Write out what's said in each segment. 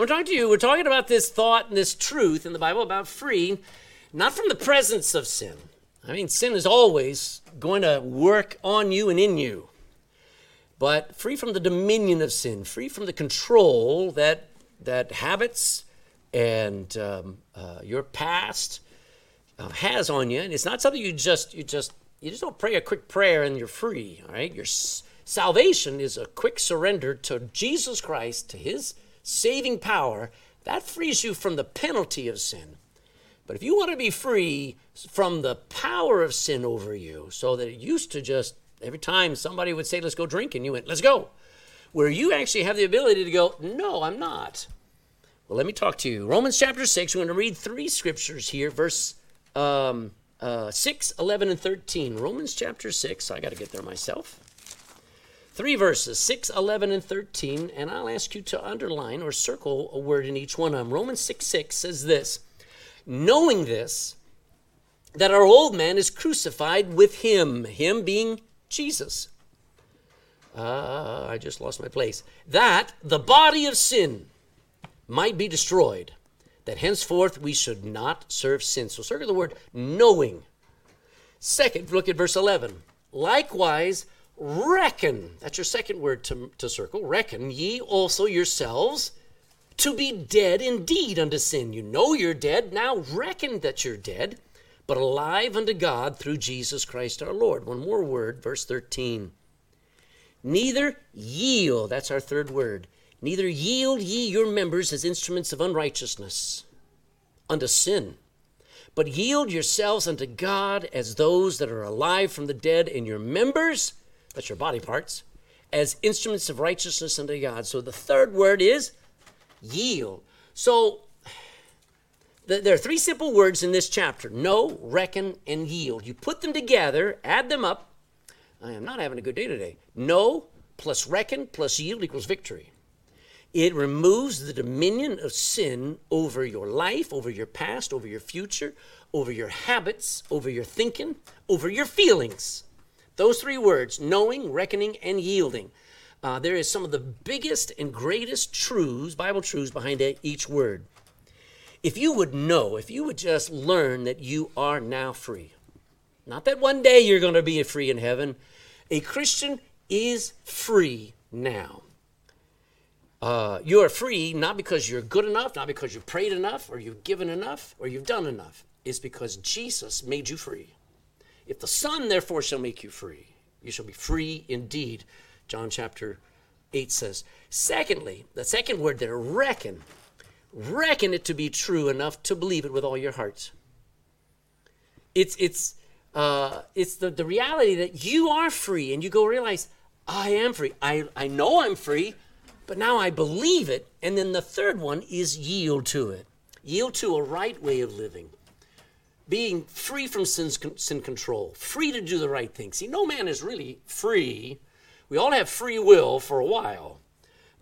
I'm talking to you. We're talking about this thought and this truth in the Bible about free, not from the presence of sin. I mean, sin is always going to work on you and in you, but free from the dominion of sin, free from the control that that habits and um, uh, your past uh, has on you. And it's not something you just you just you just don't pray a quick prayer and you're free. All right, your s- salvation is a quick surrender to Jesus Christ to His saving power. That frees you from the penalty of sin. But if you want to be free from the power of sin over you, so that it used to just every time somebody would say, let's go drink, and you went, let's go. Where you actually have the ability to go, no, I'm not. Well, let me talk to you. Romans chapter 6, we're going to read three scriptures here, verse um, uh, 6, 11, and 13. Romans chapter 6, I got to get there myself. Three verses, 6, 11, and 13, and I'll ask you to underline or circle a word in each one of them. Romans 6, 6 says this Knowing this, that our old man is crucified with him, him being Jesus. Uh, I just lost my place. That the body of sin might be destroyed, that henceforth we should not serve sin. So circle the word knowing. Second, look at verse 11. Likewise, reckon, that's your second word to, to circle, reckon ye also yourselves to be dead indeed unto sin. You know you're dead, now reckon that you're dead, but alive unto God through Jesus Christ our Lord. One more word, verse 13. Neither yield, that's our third word, neither yield ye your members as instruments of unrighteousness unto sin, but yield yourselves unto God as those that are alive from the dead, and your members, that's your body parts, as instruments of righteousness unto God. So the third word is yield. So th- there are three simple words in this chapter know, reckon, and yield. You put them together, add them up. I am not having a good day today. Know plus reckon plus yield equals victory. It removes the dominion of sin over your life, over your past, over your future, over your habits, over your thinking, over your feelings. Those three words knowing, reckoning, and yielding. Uh, there is some of the biggest and greatest truths, Bible truths, behind each word. If you would know, if you would just learn that you are now free, not that one day you're going to be free in heaven, a Christian is free now. Uh, you are free not because you're good enough, not because you prayed enough, or you've given enough, or you've done enough. It's because Jesus made you free. If the Son, therefore, shall make you free, you shall be free indeed. John chapter 8 says. Secondly, the second word there, reckon. Reckon it to be true enough to believe it with all your heart. It's, it's, uh, it's the, the reality that you are free, and you go realize, I am free. I, I know I'm free, but now I believe it. And then the third one is yield to it. Yield to a right way of living. Being free from sin's, sin control, free to do the right thing. See, no man is really free. We all have free will for a while.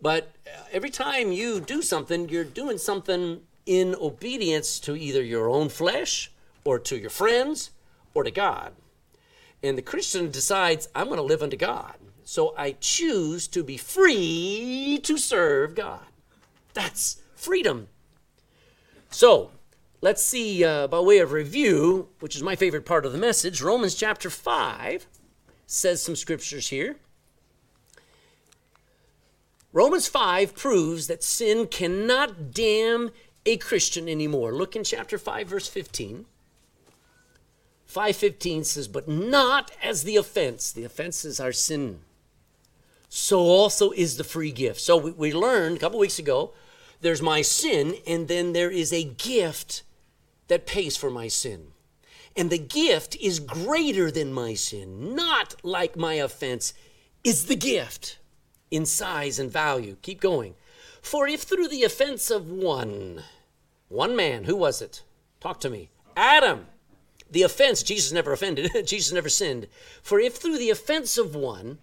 But uh, every time you do something, you're doing something in obedience to either your own flesh or to your friends or to God. And the Christian decides, I'm going to live unto God. So I choose to be free to serve God. That's freedom. So let's see, uh, by way of review, which is my favorite part of the message, Romans chapter 5 says some scriptures here. Romans 5 proves that sin cannot damn a Christian anymore. Look in chapter 5, verse 15. 515 says, But not as the offense. The offense is our sin. So also is the free gift. So we, we learned a couple weeks ago there's my sin, and then there is a gift that pays for my sin. And the gift is greater than my sin, not like my offense is the gift in size and value. Keep going. For if through the offense of one, one man, who was it? Talk to me. Adam. The offense, Jesus never offended, Jesus never sinned. For if through the offense of one,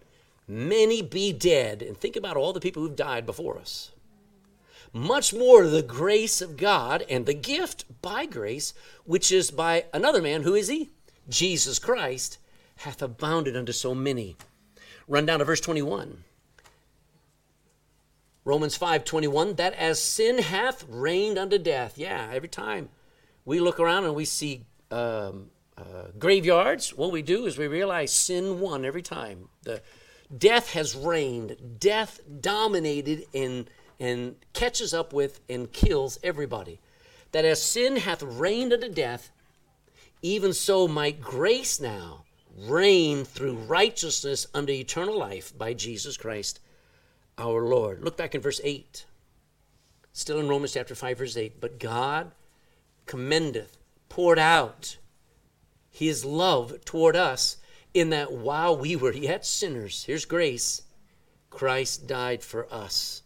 many be dead, and think about all the people who've died before us, much more the grace of God and the gift by grace, which is by another man, who is he? Jesus Christ, hath abounded unto so many. Run down to verse 21. Romans 5:21 that as sin hath reigned unto death. Yeah, every time we look around and we see um, uh, graveyards, what we do is we realize sin won every time. The death has reigned. Death dominated and and catches up with and kills everybody. That as sin hath reigned unto death, even so might grace now reign through righteousness unto eternal life by Jesus Christ our Lord. Look back in verse 8. Still in Romans chapter 5, verse 8. But God commendeth, poured out his love toward us in that while we were yet sinners, here's grace, Christ died for us.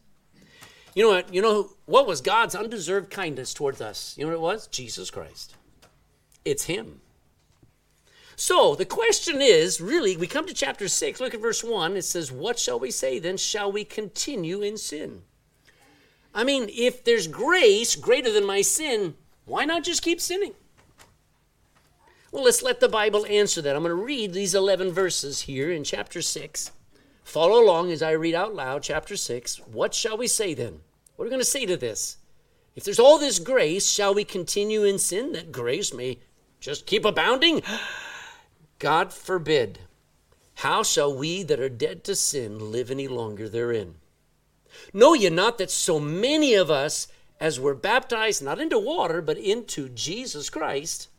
You know what? You know what was God's undeserved kindness towards us? You know what it was? Jesus Christ. It's him. So the question is really, we come to chapter 6, look at verse 1. It says, What shall we say then? Shall we continue in sin? I mean, if there's grace greater than my sin, why not just keep sinning? Well, let's let the Bible answer that. I'm going to read these 11 verses here in chapter 6. Follow along as I read out loud chapter 6. What shall we say then? What are we going to say to this? If there's all this grace, shall we continue in sin that grace may just keep abounding? God forbid. How shall we that are dead to sin live any longer therein? Know ye not that so many of us, as were baptized not into water, but into Jesus Christ,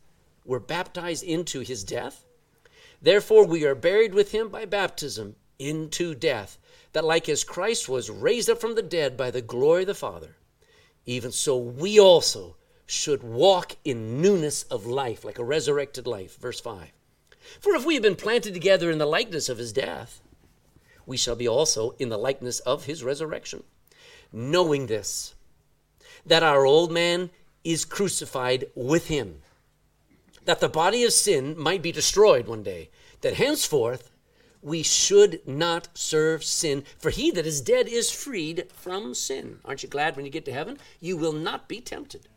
were baptized into his death? Therefore we are buried with him by baptism into death, that like as Christ was raised up from the dead by the glory of the Father, even so we also should walk in newness of life, like a resurrected life. Verse 5. For if we have been planted together in the likeness of his death, we shall be also in the likeness of his resurrection. Knowing this, that our old man is crucified with him, that the body of sin might be destroyed one day, that henceforth we should not serve sin, for he that is dead is freed from sin. Aren't you glad when you get to heaven? You will not be tempted.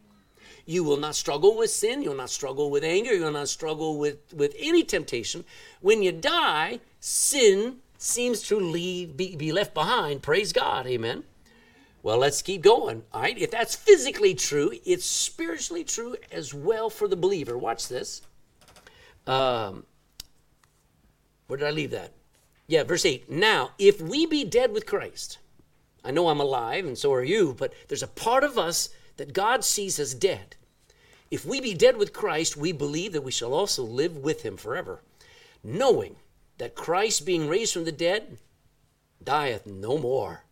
You will not struggle with sin. You will not struggle with anger. You will not struggle with, with any temptation. When you die, sin seems to leave, be, be left behind. Praise God. Amen. Well, let's keep going. All right. If that's physically true, it's spiritually true as well for the believer. Watch this. Um, where did I leave that? Yeah, verse 8. Now, if we be dead with Christ, I know I'm alive and so are you, but there's a part of us that God sees as dead. If we be dead with Christ, we believe that we shall also live with him forever, knowing that Christ, being raised from the dead, dieth no more.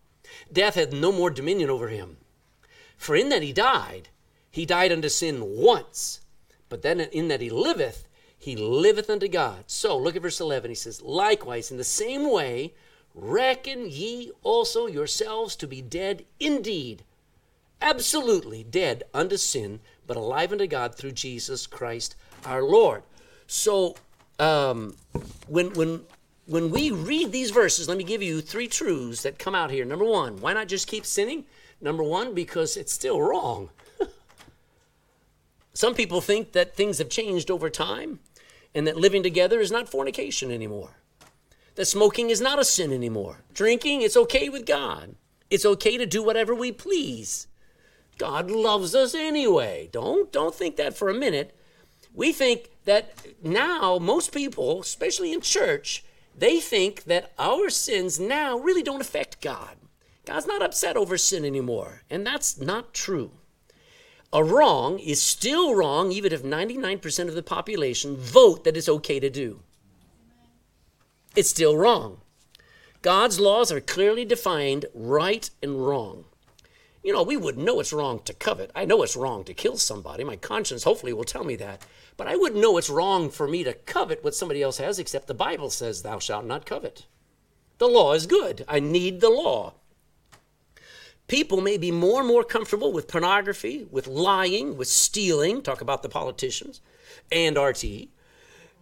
Death hath no more dominion over him. For in that he died, he died unto sin once, but then in that he liveth, he liveth unto God. So look at verse 11. He says, Likewise, in the same way, reckon ye also yourselves to be dead indeed absolutely dead unto sin, but alive unto God through Jesus Christ our Lord. So um, when when when we read these verses, let me give you three truths that come out here. Number one, why not just keep sinning? Number one, because it's still wrong. Some people think that things have changed over time and that living together is not fornication anymore. That smoking is not a sin anymore. Drinking, it's okay with God. It's okay to do whatever we please. God loves us anyway. Don't don't think that for a minute. We think that now most people, especially in church, they think that our sins now really don't affect God. God's not upset over sin anymore, and that's not true. A wrong is still wrong even if 99% of the population vote that it's okay to do. It's still wrong. God's laws are clearly defined right and wrong. You know, we wouldn't know it's wrong to covet. I know it's wrong to kill somebody. My conscience hopefully will tell me that. But I wouldn't know it's wrong for me to covet what somebody else has, except the Bible says, Thou shalt not covet. The law is good. I need the law. People may be more and more comfortable with pornography, with lying, with stealing, talk about the politicians, and RT.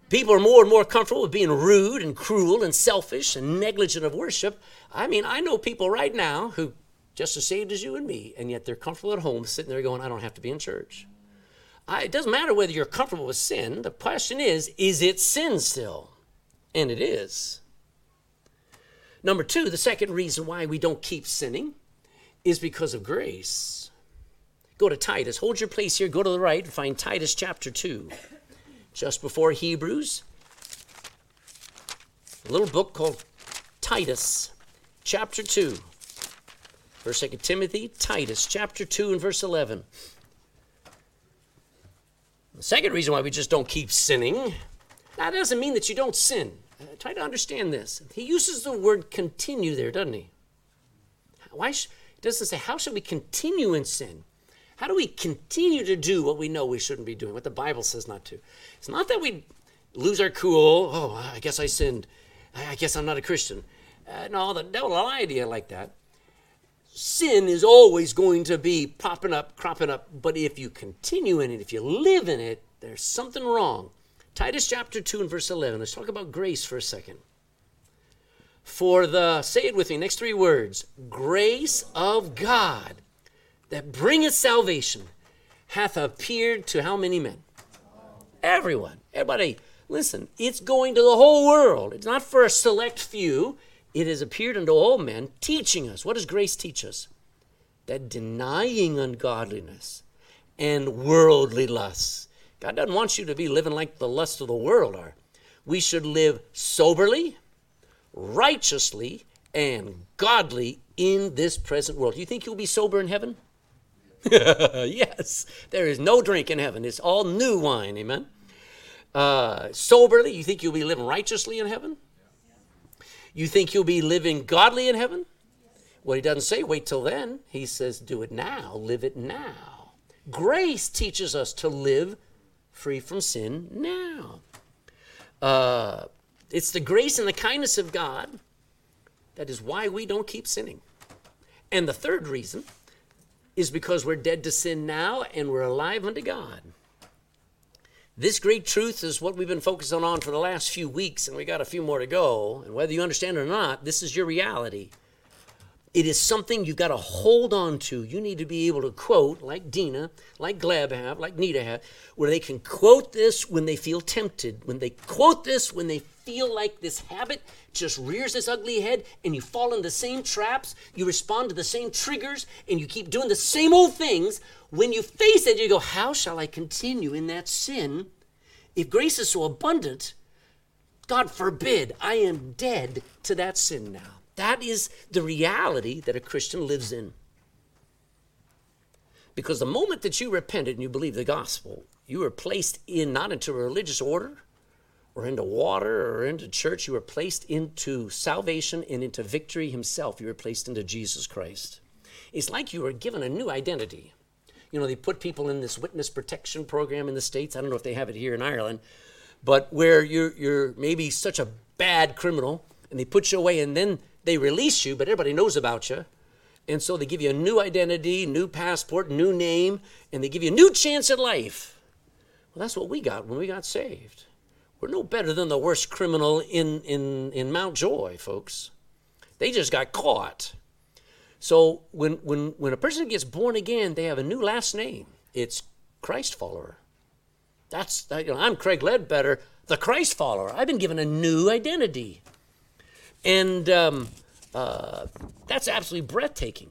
People are more and more comfortable with being rude and cruel and selfish and negligent of worship. I mean, I know people right now who just as saved as you and me, and yet they're comfortable at home sitting there going, I don't have to be in church. I, it doesn't matter whether you're comfortable with sin. The question is, is it sin still? And it is. Number two, the second reason why we don't keep sinning is because of grace. Go to Titus. Hold your place here. Go to the right and find Titus chapter 2. Just before Hebrews, a little book called Titus chapter 2. First, Second Timothy, Titus chapter 2 and verse 11. The second reason why we just don't keep sinning, that doesn't mean that you don't sin. Uh, try to understand this. He uses the word continue there, doesn't he? Why sh- doesn't say, how should we continue in sin? How do we continue to do what we know we shouldn't be doing, what the Bible says not to? It's not that we lose our cool, oh, I guess I sinned. I guess I'm not a Christian. Uh, no, the devil will lie to you like that. Sin is always going to be popping up, cropping up, but if you continue in it, if you live in it, there's something wrong. Titus chapter 2 and verse 11. Let's talk about grace for a second. For the, say it with me, next three words grace of God that bringeth salvation hath appeared to how many men? Everyone. Everybody. Listen, it's going to the whole world. It's not for a select few. It has appeared unto all men, teaching us. What does grace teach us? That denying ungodliness and worldly lusts. God doesn't want you to be living like the lusts of the world are. We should live soberly, righteously, and godly in this present world. Do you think you'll be sober in heaven? yes. There is no drink in heaven. It's all new wine. Amen uh, soberly? You think you'll be living righteously in heaven? You think you'll be living godly in heaven? Well, he doesn't say wait till then. He says do it now, live it now. Grace teaches us to live free from sin now. Uh, it's the grace and the kindness of God that is why we don't keep sinning. And the third reason is because we're dead to sin now and we're alive unto God. This great truth is what we've been focusing on for the last few weeks, and we got a few more to go. And whether you understand it or not, this is your reality. It is something you've got to hold on to. You need to be able to quote, like Dina, like Gleb have, like Nita have, where they can quote this when they feel tempted, when they quote this when they feel like this habit just rears its ugly head and you fall in the same traps, you respond to the same triggers, and you keep doing the same old things. When you face it, you go, How shall I continue in that sin? If grace is so abundant, God forbid I am dead to that sin now. That is the reality that a Christian lives in. Because the moment that you repented and you believe the gospel, you were placed in not into a religious order or into water or into church. You were placed into salvation and into victory himself. You were placed into Jesus Christ. It's like you were given a new identity. You know, they put people in this witness protection program in the States. I don't know if they have it here in Ireland, but where you're, you're maybe such a bad criminal and they put you away and then they release you, but everybody knows about you. And so they give you a new identity, new passport, new name, and they give you a new chance at life. Well, that's what we got when we got saved. We're no better than the worst criminal in, in, in Mountjoy, folks. They just got caught. So when, when, when a person gets born again, they have a new last name. It's Christ follower. That's, you know, I'm Craig Ledbetter, the Christ follower. I've been given a new identity. And um, uh, that's absolutely breathtaking.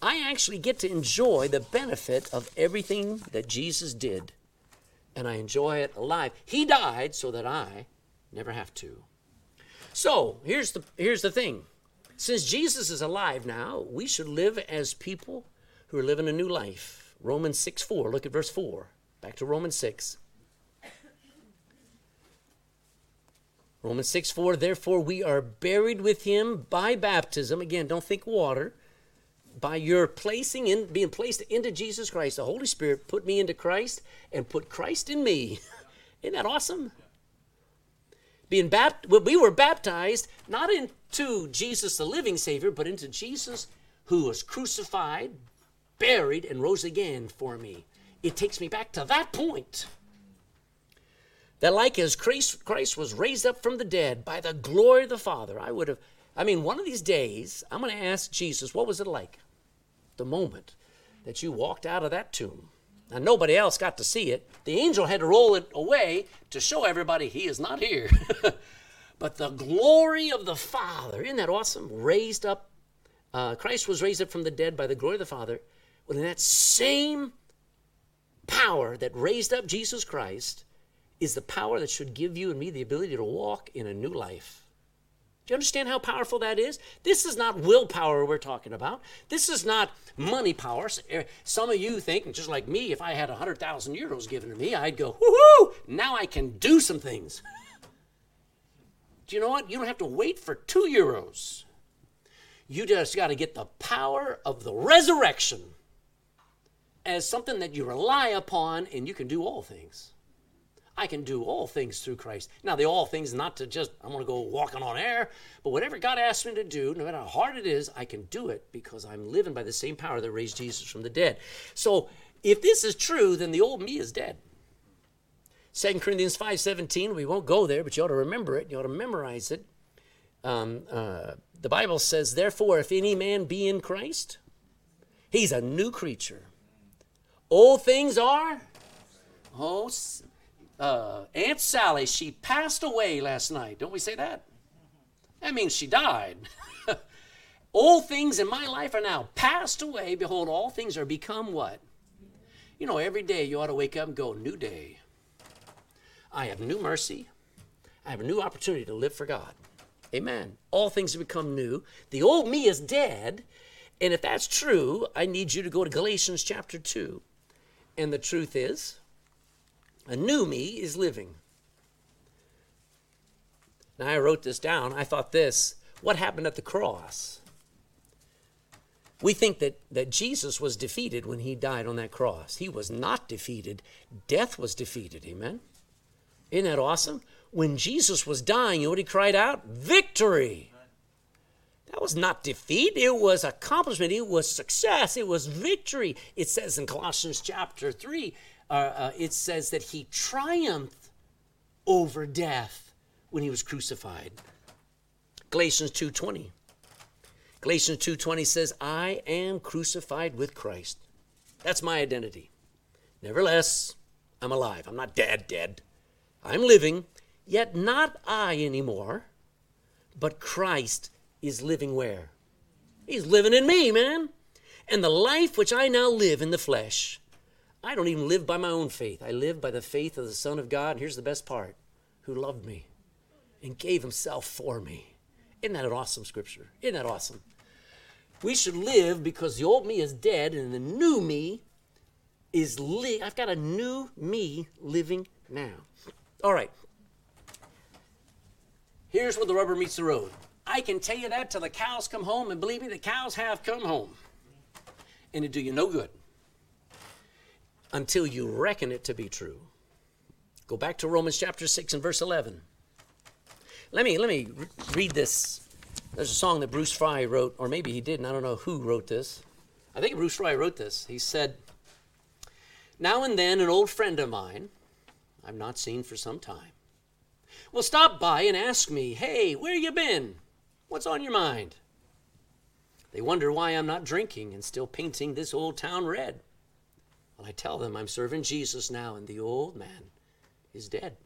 I actually get to enjoy the benefit of everything that Jesus did, and I enjoy it alive. He died so that I never have to. So here's the, here's the thing since Jesus is alive now, we should live as people who are living a new life. Romans 6 4, look at verse 4. Back to Romans 6. Romans 6 4, therefore we are buried with him by baptism. Again, don't think water. By your placing in, being placed into Jesus Christ, the Holy Spirit put me into Christ and put Christ in me. Isn't that awesome? Being bapt- we were baptized not into Jesus the living Savior, but into Jesus who was crucified, buried, and rose again for me. It takes me back to that point that like as Christ, Christ was raised up from the dead by the glory of the Father, I would have, I mean, one of these days, I'm going to ask Jesus, what was it like? The moment that you walked out of that tomb. Now, nobody else got to see it. The angel had to roll it away to show everybody he is not here. but the glory of the Father, isn't that awesome? Raised up uh, Christ was raised up from the dead by the glory of the Father. Well, in that same power that raised up Jesus Christ is the power that should give you and me the ability to walk in a new life. Do you understand how powerful that is? This is not willpower we're talking about. This is not money power. Eh, some of you think, just like me, if I had 100,000 euros given to me, I'd go, woohoo, now I can do some things. do you know what? You don't have to wait for two euros. You just got to get the power of the resurrection as something that you rely upon and you can do all things. I can do all things through Christ. Now, the all things not to just, I'm going to go walking on air, but whatever God asks me to do, no matter how hard it is, I can do it because I'm living by the same power that raised Jesus from the dead. So, if this is true, then the old me is dead. 2 Corinthians 5.17, we won't go there, but you ought to remember it. You ought to memorize it. Um, uh, the Bible says, Therefore, if any man be in Christ, he's a new creature. Old things are, oh, uh, Aunt Sally, she passed away last night. Don't we say that? That means she died. all things in my life are now passed away. Behold, all things are become what? You know, every day you ought to wake up and go, New day. I have new mercy. I have a new opportunity to live for God. Amen. All things have become new. The old me is dead. And if that's true, I need you to go to Galatians chapter 2. And the truth is, a new me is living. Now, I wrote this down. I thought this what happened at the cross? We think that, that Jesus was defeated when he died on that cross. He was not defeated, death was defeated. Amen? Isn't that awesome? When Jesus was dying, you know what he cried out? Victory! That was not defeat, it was accomplishment, it was success, it was victory. It says in Colossians chapter 3 uh, uh, it says that he triumphed over death when he was crucified. Galatians 2:20. Galatians 2:20 says, "I am crucified with Christ." That's my identity. Nevertheless, I'm alive. I'm not dead, dead. I'm living, yet not I anymore, but Christ is living where? He's living in me, man. And the life which I now live in the flesh, I don't even live by my own faith. I live by the faith of the Son of God. And here's the best part who loved me and gave himself for me. Isn't that an awesome scripture? Isn't that awesome? We should live because the old me is dead and the new me is li- I've got a new me living now. All right. Here's where the rubber meets the road. I can tell you that till the cows come home, and believe me, the cows have come home. And it do you no good until you reckon it to be true. Go back to Romans chapter 6 and verse 11. Let me let me read this. There's a song that Bruce Fry wrote, or maybe he didn't. I don't know who wrote this. I think Bruce Fry wrote this. He said, Now and then an old friend of mine, I've not seen for some time, will stop by and ask me, Hey, where you been? What's on your mind? They wonder why I'm not drinking and still painting this old town red. Well, I tell them I'm serving Jesus now, and the old man is dead.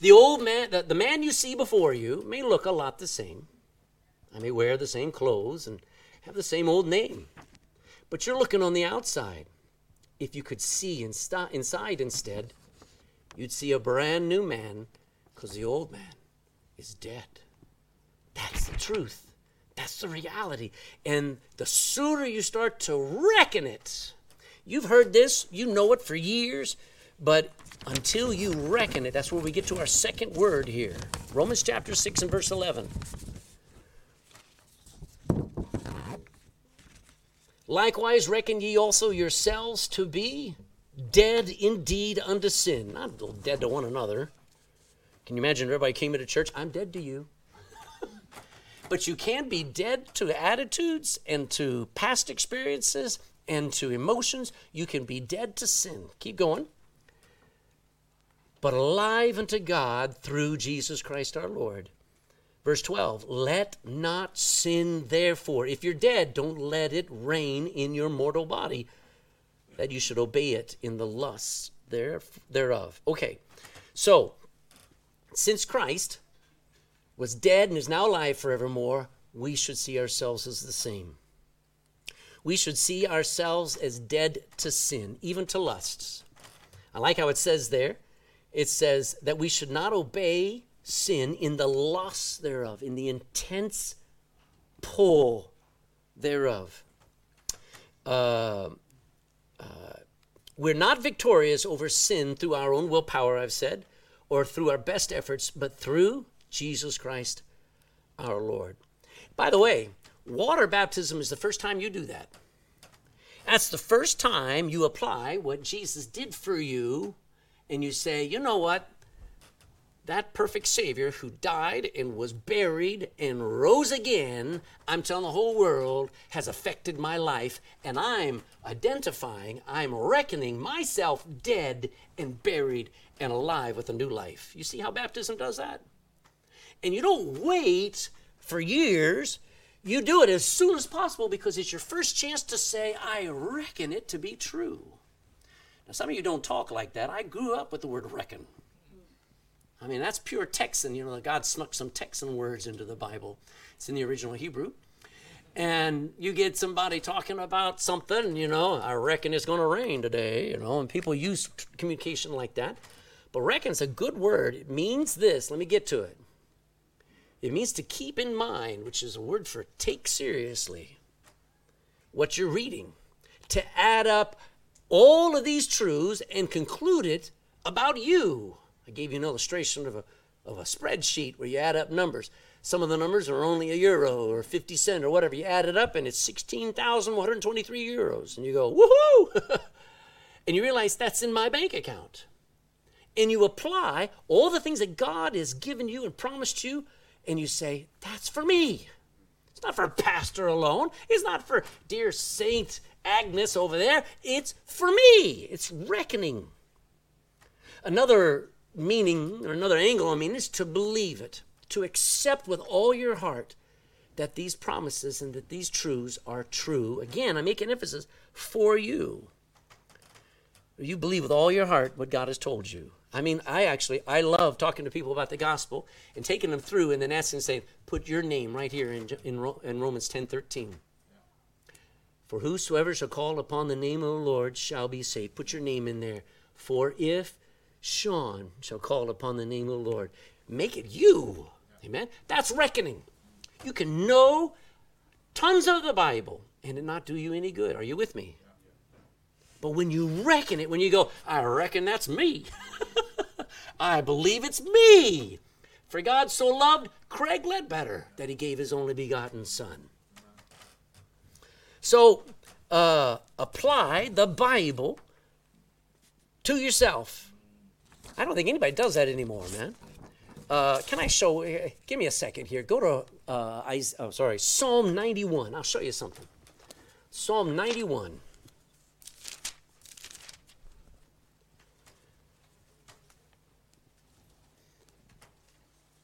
The old man, the, the man you see before you, may look a lot the same. I may wear the same clothes and have the same old name. But you're looking on the outside. If you could see inside instead, you'd see a brand new man because the old man is dead. That's the truth. That's the reality. And the sooner you start to reckon it, You've heard this, you know it for years, but until you reckon it, that's where we get to our second word here. Romans chapter 6 and verse 11. Likewise, reckon ye also yourselves to be dead indeed unto sin. Not dead to one another. Can you imagine everybody came into church? I'm dead to you. but you can be dead to attitudes and to past experiences and to emotions. You can be dead to sin. Keep going. But alive unto God through Jesus Christ our Lord. Verse 12, let not sin therefore. If you're dead, don't let it reign in your mortal body, that you should obey it in the lusts thereof. Okay, so since Christ was dead and is now alive forevermore, we should see ourselves as the same. We should see ourselves as dead to sin, even to lusts. I like how it says there. It says that we should not obey sin in the lusts thereof, in the intense pull thereof. Uh, uh, we're not victorious over sin through our own willpower, I've said, or through our best efforts, but through Jesus Christ our Lord. By the way, water baptism is the first time you do that. That's the first time you apply what Jesus did for you and you say, you know what? That perfect Savior who died and was buried and rose again, I'm telling the whole world, has affected my life, and I'm identifying, I'm reckoning myself dead and buried and alive with a new life. You see how baptism does that? And you don't wait for years. You do it as soon as possible because it's your first chance to say, I reckon it to be true. Now, some of you don't talk like that. I grew up with the word reckon. I mean, that's pure Texan. You know, God snuck some Texan words into the Bible. It's in the original Hebrew. And you get somebody talking about something, you know, I reckon it's going to rain today, you know, and people use communication like that. But reckon's a good word. It means this. Let me get to it. It means to keep in mind, which is a word for take seriously what you're reading, to add up all of these truths and conclude it about you. I gave you an illustration of a, of a spreadsheet where you add up numbers. Some of the numbers are only a euro or 50 cent or whatever. You add it up and it's 16,123 euros. And you go, woohoo! and you realize that's in my bank account. And you apply all the things that God has given you and promised you and you say, That's for me. It's not for pastor alone. It's not for dear Saint Agnes over there. It's for me. It's reckoning. Another meaning, or another angle, I mean, is to believe it, to accept with all your heart that these promises and that these truths are true. Again, I make an emphasis for you. You believe with all your heart what God has told you. I mean, I actually I love talking to people about the gospel and taking them through and then asking, saying, "Put your name right here in in, in Romans ten thirteen. For whosoever shall call upon the name of the Lord shall be saved. Put your name in there. For if Sean shall call upon the name of the Lord, make it you. Amen. That's reckoning. You can know tons of the Bible and it not do you any good. Are you with me? But when you reckon it, when you go, I reckon that's me. I believe it's me. For God so loved Craig Ledbetter that he gave his only begotten son. So uh, apply the Bible to yourself. I don't think anybody does that anymore, man. Uh, can I show? Uh, give me a second here. Go to uh, I, oh, sorry, Psalm 91. I'll show you something. Psalm 91.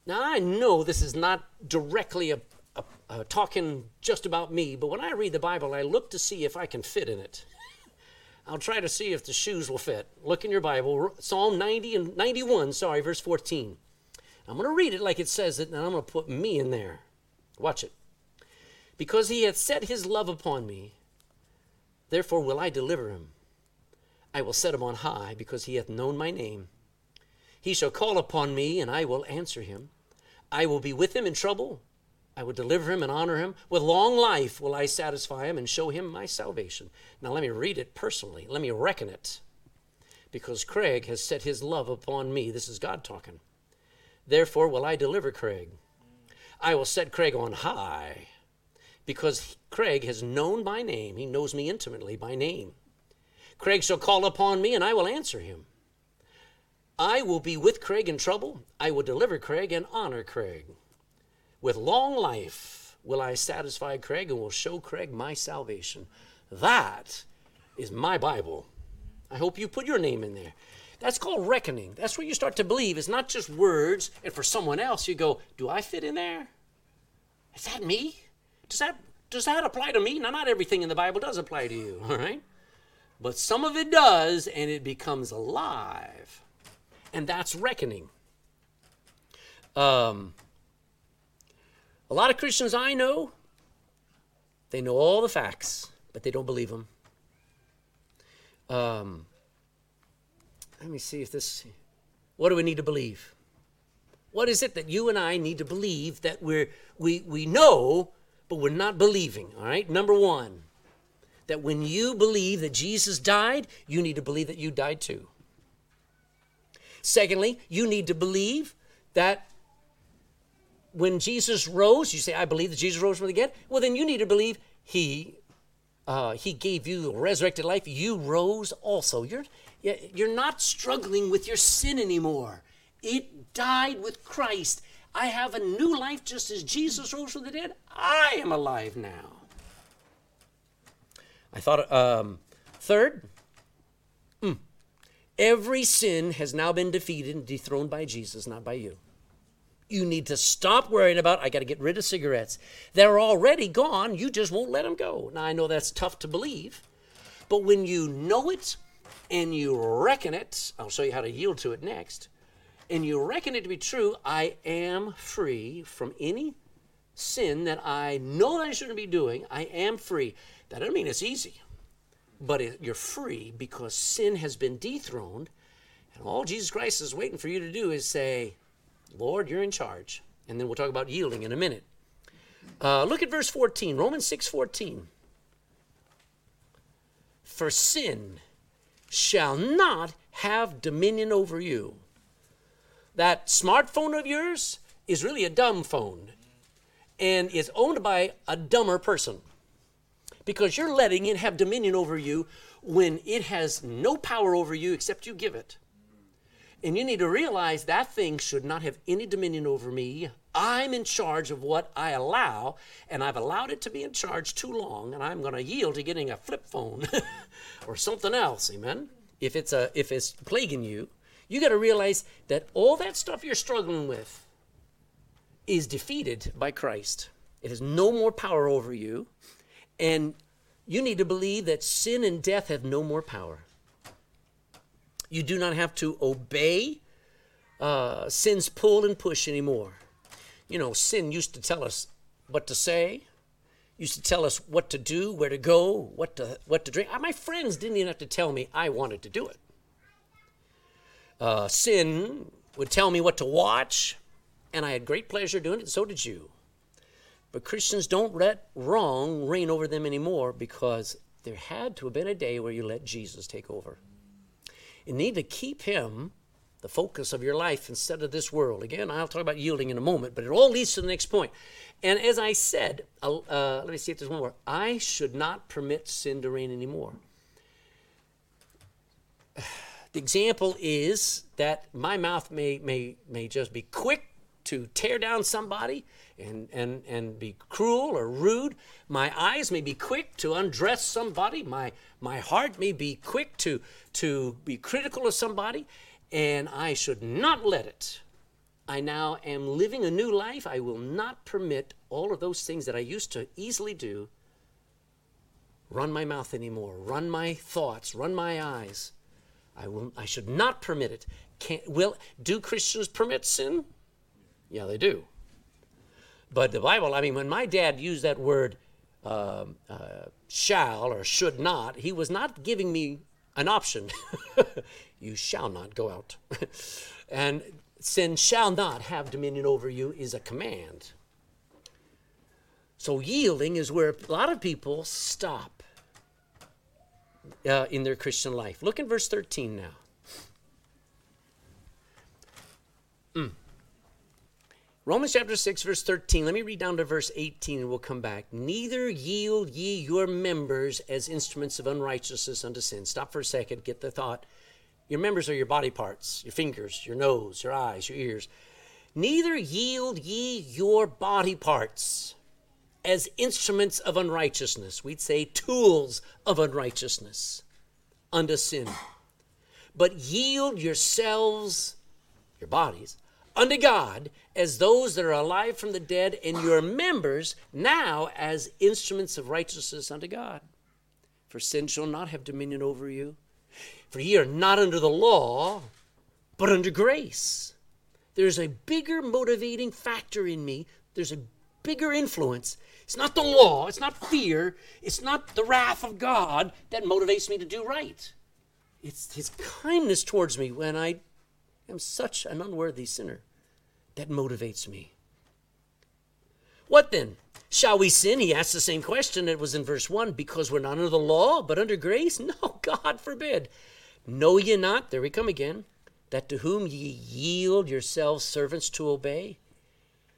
Now, I know this is not directly a, a, a talking just about me, but when I read the Bible, I look to see if I can fit in it. I'll try to see if the shoes will fit. Look in your Bible, Psalm 90 and 91, sorry, verse 14. I'm going to read it like it says it, and I'm going to put me in there. Watch it. Because he hath set his love upon me, therefore will I deliver him. I will set him on high, because he hath known my name. He shall call upon me, and I will answer him. I will be with him in trouble. I will deliver him and honor him. With long life will I satisfy him and show him my salvation. Now let me read it personally. Let me reckon it. Because Craig has set his love upon me. This is God talking. Therefore will I deliver Craig. I will set Craig on high. Because Craig has known my name. He knows me intimately by name. Craig shall call upon me and I will answer him. I will be with Craig in trouble. I will deliver Craig and honor Craig. With long life will I satisfy Craig and will show Craig my salvation. That is my Bible. I hope you put your name in there. That's called reckoning. That's where you start to believe. It's not just words, and for someone else, you go, Do I fit in there? Is that me? Does that does that apply to me? Now not everything in the Bible does apply to you, all right? But some of it does, and it becomes alive and that's reckoning. Um, A lot of Christians I know, they know all the facts, but they don't believe them. Um, let me see if this. What do we need to believe? What is it that you and I need to believe that we're, we, we know, but we're not believing? All right? Number one, that when you believe that Jesus died, you need to believe that you died too. Secondly, you need to believe that when Jesus rose, you say, I believe that Jesus rose from the dead. Well, then you need to believe he, uh, he gave you resurrected life. You rose also. You're, you're not struggling with your sin anymore. It died with Christ. I have a new life just as Jesus rose from the dead. I am alive now. I thought, um, third, every sin has now been defeated and dethroned by Jesus, not by you. You need to stop worrying about, I got to get rid of cigarettes. They're already gone. You just won't let them go. Now, I know that's tough to believe, but when you know it and you reckon it, I'll show you how to yield to it next, and you reckon it to be true, I am free from any sin that I know that I shouldn't be doing. I am free. That doesn't mean it's easy, but it, you're free because sin has been dethroned. And all Jesus Christ is waiting for you to do is say, Lord, you're in charge. And then we'll talk about yielding in a minute. Uh, look at verse 14, Romans 6 14. For sin shall not have dominion over you. That smartphone of yours is really a dumb phone and is owned by a dumber person because you're letting it have dominion over you when it has no power over you except you give it. And you need to realize that thing should not have any dominion over me. I'm in charge of what I allow, and I've allowed it to be in charge too long, and I'm going to yield to getting a flip phone or something else. Amen. If it's a if it's plaguing you, you got to realize that all that stuff you're struggling with is defeated by Christ. It has no more power over you, and you need to believe that sin and death have no more power. You do not have to obey uh, sin's pull and push anymore. You know, sin used to tell us what to say, used to tell us what to do, where to go, what to what to drink. My friends didn't even have to tell me I wanted to do it. Uh, sin would tell me what to watch, and I had great pleasure doing it, so did you. But Christians don't let wrong reign over them anymore because there had to have been a day where you let Jesus take over. You need to keep him the focus of your life instead of this world. Again, I'll talk about yielding in a moment, but it all leads to the next point. And as I said, uh, let me see if there's one more. I should not permit sin to reign anymore. The example is that my mouth may, may, may just be quick to tear down somebody and, and, and be cruel or rude. My eyes may be quick to undress somebody. My, my heart may be quick to, to be critical of somebody, and I should not let it. I now am living a new life. I will not permit all of those things that I used to easily do run my mouth anymore, run my thoughts, run my eyes. I will I should not permit it. Can't, will do Christians permit sin? Yeah, they do. But the Bible, I mean, when my dad used that word uh, uh, shall or should not, he was not giving me an option. you shall not go out. and sin shall not have dominion over you is a command. So yielding is where a lot of people stop uh, in their Christian life. Look in verse 13 now. Mm. Romans chapter 6, verse 13. Let me read down to verse 18 and we'll come back. Neither yield ye your members as instruments of unrighteousness unto sin. Stop for a second, get the thought. Your members are your body parts, your fingers, your nose, your eyes, your ears. Neither yield ye your body parts as instruments of unrighteousness. We'd say tools of unrighteousness unto sin. But yield yourselves, your bodies, unto God as those that are alive from the dead, and your members now as instruments of righteousness unto God. For sin shall not have dominion over you. For ye are not under the law, but under grace. There's a bigger motivating factor in me. There's a bigger influence. It's not the law, it's not fear, it's not the wrath of God that motivates me to do right. It's his kindness towards me when I am such an unworthy sinner that motivates me. What then? Shall we sin? He asked the same question. It was in verse 1 because we're not under the law, but under grace? No, God forbid. Know ye not, there we come again, that to whom ye yield yourselves servants to obey,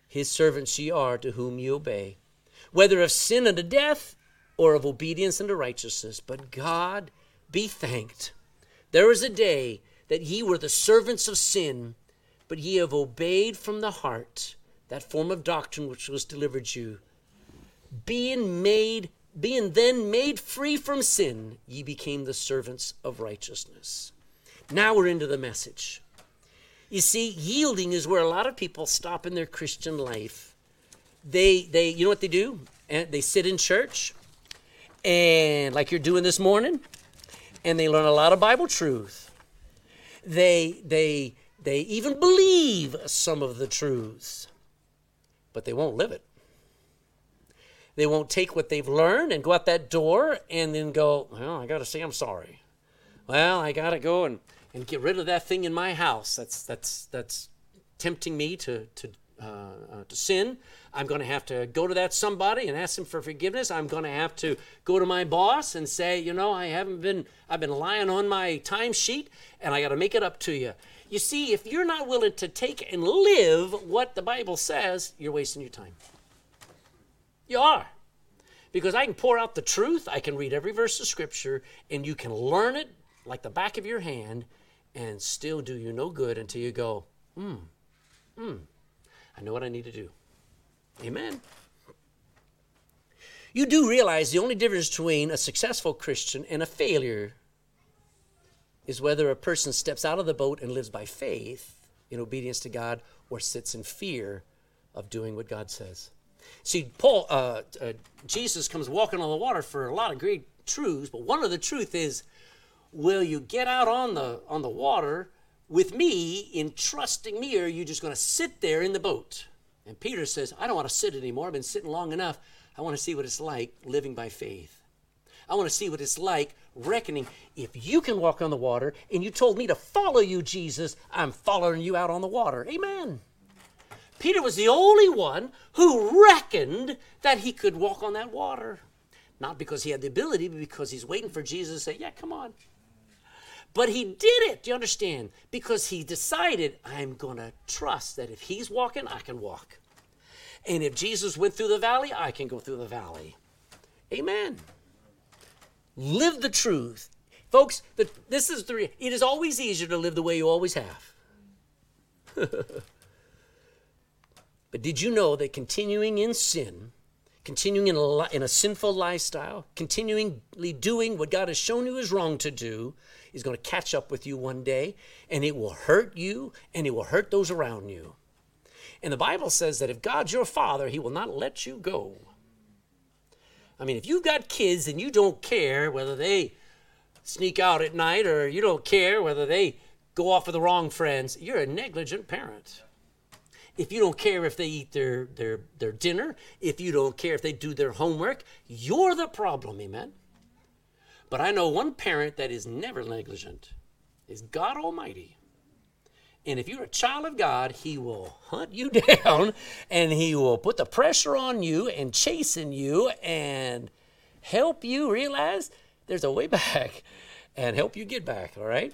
his servants ye are to whom ye obey, whether of sin unto death or of obedience unto righteousness. But God be thanked. There is a day that ye were the servants of sin, but ye have obeyed from the heart that form of doctrine which was delivered you. Being made, being then made free from sin, ye became the servants of righteousness. Now we're into the message. You see, yielding is where a lot of people stop in their Christian life. They, they, you know what they do? And they sit in church, and like you're doing this morning, and they learn a lot of Bible truth. They, they, they even believe some of the truths, but they won't live it. They won't take what they've learned and go out that door and then go, well, I got to say I'm sorry. Well, I got to go and, and get rid of that thing in my house. That's, that's, that's tempting me to, to, uh, uh, to sin. I'm going to have to go to that somebody and ask him for forgiveness. I'm going to have to go to my boss and say, you know, I haven't been, I've been lying on my timesheet and I got to make it up to you. You see, if you're not willing to take and live what the Bible says, you're wasting your time. You are. Because I can pour out the truth, I can read every verse of Scripture, and you can learn it like the back of your hand and still do you no good until you go, hmm, hmm, I know what I need to do. Amen. You do realize the only difference between a successful Christian and a failure is whether a person steps out of the boat and lives by faith in obedience to God or sits in fear of doing what God says. See, Paul, uh, uh, Jesus comes walking on the water for a lot of great truths, but one of the truth is, will you get out on the on the water with me in trusting me, or are you just going to sit there in the boat? And Peter says, I don't want to sit anymore. I've been sitting long enough. I want to see what it's like living by faith. I want to see what it's like reckoning if you can walk on the water and you told me to follow you, Jesus, I'm following you out on the water. Amen. Peter was the only one who reckoned that he could walk on that water. Not because he had the ability, but because he's waiting for Jesus to say, Yeah, come on. But he did it, do you understand? Because he decided, I'm going to trust that if he's walking, I can walk. And if Jesus went through the valley, I can go through the valley. Amen. Live the truth. Folks, the, this is the it is always easier to live the way you always have. But did you know that continuing in sin, continuing in a, in a sinful lifestyle, continually doing what God has shown you is wrong to do, is going to catch up with you one day, and it will hurt you, and it will hurt those around you. And the Bible says that if God's your father, he will not let you go. I mean, if you've got kids and you don't care whether they sneak out at night or you don't care whether they go off with the wrong friends, you're a negligent parent if you don't care if they eat their, their, their dinner, if you don't care if they do their homework, you're the problem, amen? But I know one parent that is never negligent is God Almighty. And if you're a child of God, He will hunt you down and He will put the pressure on you and chasten you and help you realize there's a way back and help you get back, all right?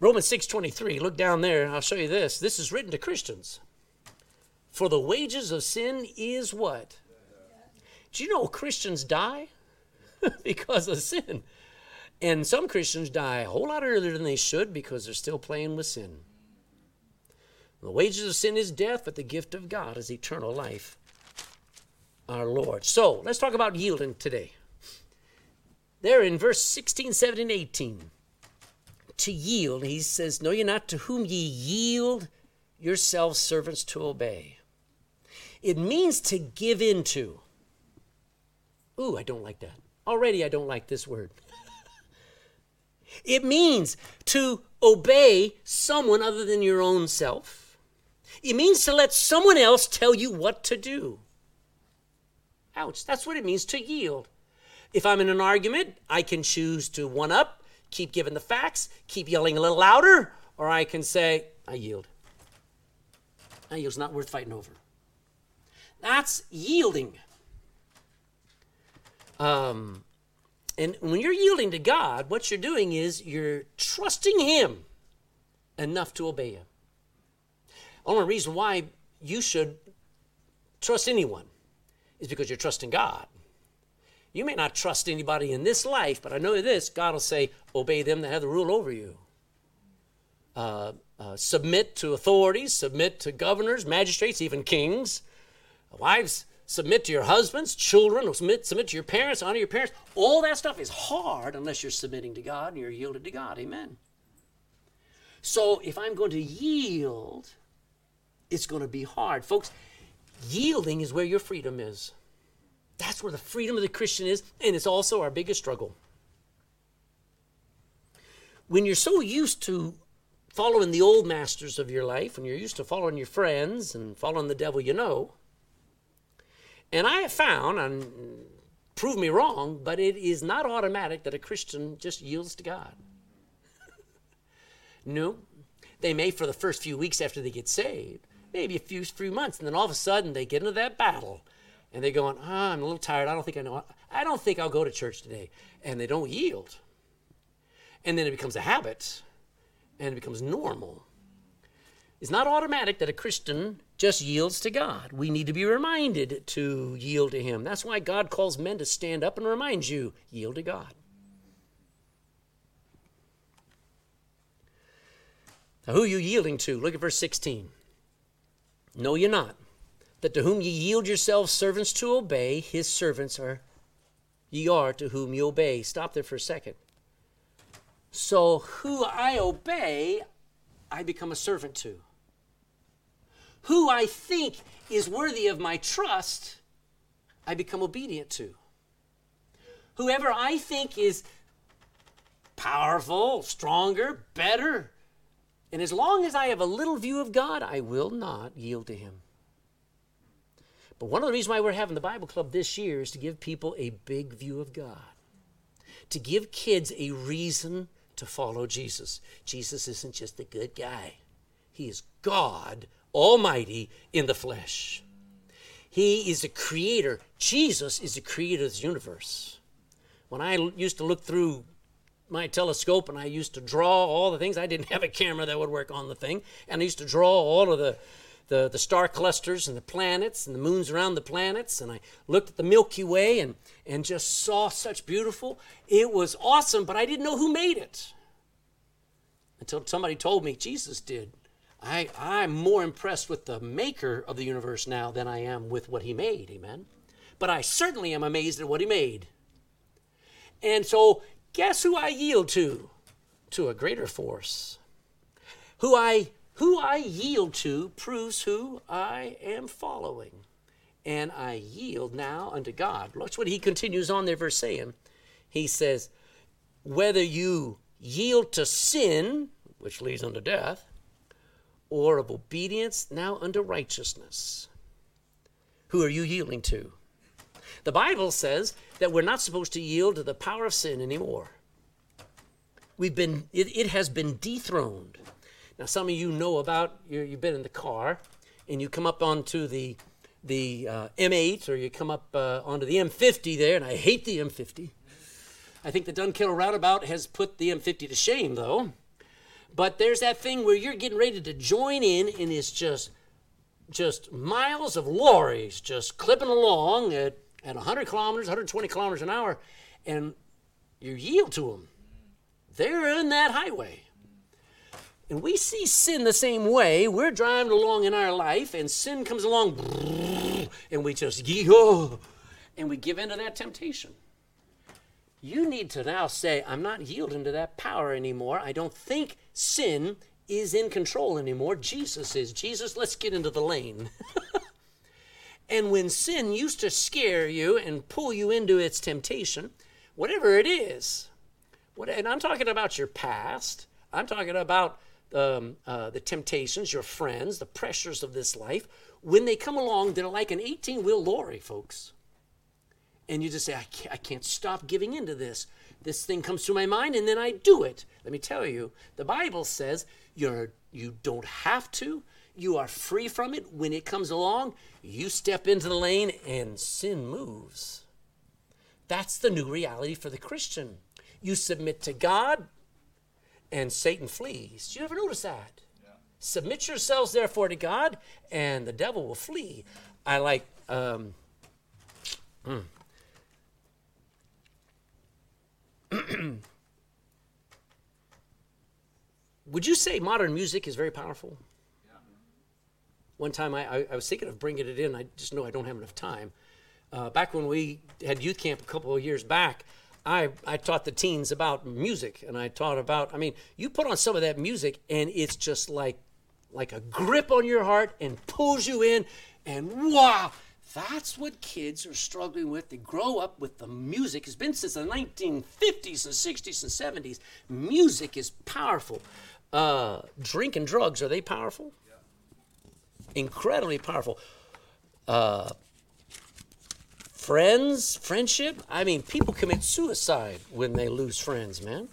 Romans 6:23, look down there, I'll show you this. This is written to Christians. For the wages of sin is what? Do you know Christians die because of sin? And some Christians die a whole lot earlier than they should because they're still playing with sin. The wages of sin is death, but the gift of God is eternal life, our Lord. So let's talk about yielding today. There in verse 16, 17, 18 to yield. He says, Know ye not to whom ye yield yourselves servants to obey. It means to give in to. Ooh, I don't like that. Already I don't like this word. it means to obey someone other than your own self. It means to let someone else tell you what to do. Ouch, that's what it means to yield. If I'm in an argument, I can choose to one up, keep giving the facts, keep yelling a little louder, or I can say, I yield. I yield's not worth fighting over. That's yielding. Um, and when you're yielding to God, what you're doing is you're trusting Him enough to obey Him. Only reason why you should trust anyone is because you're trusting God. You may not trust anybody in this life, but I know this God will say, obey them that have the rule over you. Uh, uh, submit to authorities, submit to governors, magistrates, even kings. Wives, submit to your husbands, children, submit, submit to your parents, honor your parents. All that stuff is hard unless you're submitting to God and you're yielded to God. Amen. So if I'm going to yield, it's going to be hard. Folks, yielding is where your freedom is. That's where the freedom of the Christian is, and it's also our biggest struggle. When you're so used to following the old masters of your life, when you're used to following your friends and following the devil you know, and I have found, and prove me wrong, but it is not automatic that a Christian just yields to God. no. They may for the first few weeks after they get saved, maybe a few few months, and then all of a sudden they get into that battle and they're going, oh, I'm a little tired. I don't think I know. I don't think I'll go to church today. And they don't yield. And then it becomes a habit and it becomes normal. It's not automatic that a Christian just yields to God. We need to be reminded to yield to Him. That's why God calls men to stand up and remind you yield to God. Now, who are you yielding to? Look at verse 16. No, you're not that to whom ye yield yourselves servants to obey, his servants are ye are to whom ye obey. Stop there for a second. So who I obey, I become a servant to. Who I think is worthy of my trust, I become obedient to. Whoever I think is powerful, stronger, better, and as long as I have a little view of God, I will not yield to him. But one of the reasons why we're having the Bible Club this year is to give people a big view of God, to give kids a reason to follow Jesus. Jesus isn't just a good guy, He is God Almighty in the flesh. He is a creator. Jesus is the creator of this universe. When I used to look through my telescope and I used to draw all the things, I didn't have a camera that would work on the thing, and I used to draw all of the the, the star clusters and the planets and the moons around the planets. And I looked at the Milky Way and, and just saw such beautiful. It was awesome, but I didn't know who made it until somebody told me Jesus did. I, I'm more impressed with the maker of the universe now than I am with what he made. Amen. But I certainly am amazed at what he made. And so, guess who I yield to? To a greater force. Who I who I yield to proves who I am following. And I yield now unto God. Watch what he continues on there, verse saying. He says, whether you yield to sin, which leads unto death, or of obedience now unto righteousness. Who are you yielding to? The Bible says that we're not supposed to yield to the power of sin anymore. We've been, it, it has been dethroned. Now, some of you know about, you, have been in the car and you come up onto the, the uh, M8 or you come up uh, onto the M50 there, and I hate the M50. I think the Dunkettle roundabout has put the M50 to shame, though. But there's that thing where you're getting ready to join in, and it's just, just miles of lorries just clipping along at, at 100 kilometers, 120 kilometers an hour, and you yield to them. They're in that highway. And we see sin the same way. We're driving along in our life, and sin comes along, and we just, yield, and we give in to that temptation. You need to now say, I'm not yielding to that power anymore. I don't think sin is in control anymore. Jesus is. Jesus, let's get into the lane. and when sin used to scare you and pull you into its temptation, whatever it is, what, and I'm talking about your past, I'm talking about um, uh, the temptations, your friends, the pressures of this life, when they come along, they're like an 18 wheel lorry, folks. And you just say, I can't, I can't stop giving into this. This thing comes to my mind, and then I do it. Let me tell you, the Bible says you're, you don't have to. You are free from it. When it comes along, you step into the lane, and sin moves. That's the new reality for the Christian. You submit to God, and Satan flees. You ever notice that? Yeah. Submit yourselves, therefore, to God, and the devil will flee. I like. Um, mm. Would you say modern music is very powerful? Yeah. One time I, I, I, was thinking of bringing it in. I just know I don't have enough time. Uh, back when we had youth camp a couple of years back, I, I taught the teens about music and I taught about, I mean, you put on some of that music and it's just like, like a grip on your heart and pulls you in and wow, that's what kids are struggling with. They grow up with the music. It's been since the 1950s and 60s and 70s. Music is powerful. Uh, drink and drugs, are they powerful? Yeah. Incredibly powerful. Uh, friends, friendship. I mean, people commit suicide when they lose friends, man.